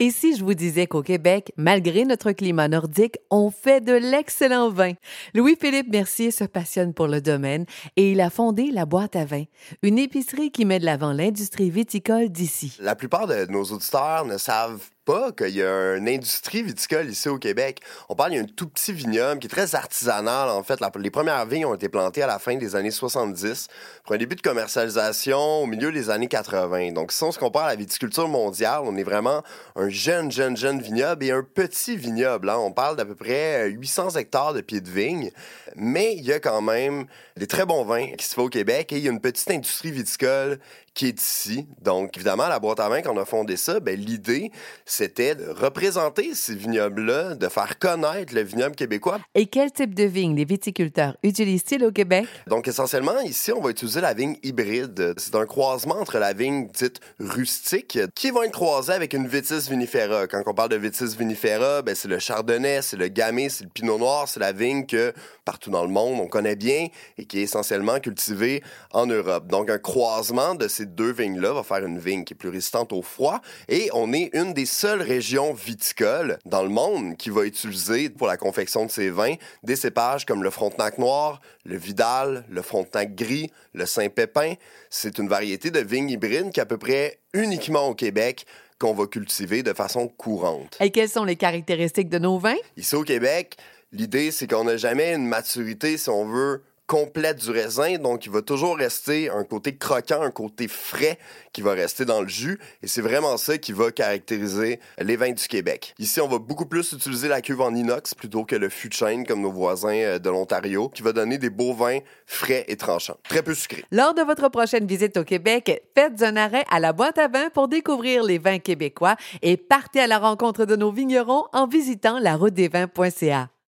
Et si je vous disais qu'au Québec, malgré notre climat nordique, on fait de l'excellent vin? Louis-Philippe Mercier se passionne pour le domaine et il a fondé la boîte à vin, une épicerie qui met de l'avant l'industrie viticole d'ici. La plupart de nos auditeurs ne savent qu'il y a une industrie viticole ici au Québec. On parle, il y a un tout petit vignoble qui est très artisanal. En fait, les premières vignes ont été plantées à la fin des années 70 pour un début de commercialisation au milieu des années 80. Donc, si on se compare à la viticulture mondiale, on est vraiment un jeune, jeune, jeune vignoble et un petit vignoble. Hein. On parle d'à peu près 800 hectares de pieds de vigne, mais il y a quand même des très bons vins qui se font au Québec et il y a une petite industrie viticole qui est ici. Donc, évidemment, la boîte à vin, quand on a fondé ça, ben, l'idée, c'était de représenter ces vignobles-là, de faire connaître le vignoble québécois. Et quel type de vigne les viticulteurs utilisent-ils au Québec? Donc, essentiellement, ici, on va utiliser la vigne hybride. C'est un croisement entre la vigne dite rustique, qui va être croisée avec une vitis vinifera. Quand on parle de vitis vinifera, ben, c'est le chardonnay, c'est le gamay, c'est le pinot noir, c'est la vigne que partout dans le monde, on connaît bien et qui est essentiellement cultivée en Europe. Donc, un croisement de ces deux vignes-là va faire une vigne qui est plus résistante au froid. Et on est une des seules régions viticoles dans le monde qui va utiliser pour la confection de ces vins des cépages comme le Frontenac noir, le Vidal, le Frontenac gris, le Saint-Pépin. C'est une variété de vignes hybrides qui est à peu près uniquement au Québec qu'on va cultiver de façon courante. Et quelles sont les caractéristiques de nos vins? Ici au Québec, l'idée c'est qu'on n'a jamais une maturité, si on veut, complète du raisin, donc il va toujours rester un côté croquant, un côté frais qui va rester dans le jus, et c'est vraiment ça qui va caractériser les vins du Québec. Ici, on va beaucoup plus utiliser la cuve en inox plutôt que le fût de comme nos voisins euh, de l'Ontario, qui va donner des beaux vins frais et tranchants, très peu sucrés. Lors de votre prochaine visite au Québec, faites un arrêt à la boîte à vin pour découvrir les vins québécois et partez à la rencontre de nos vignerons en visitant la route des vins.ca.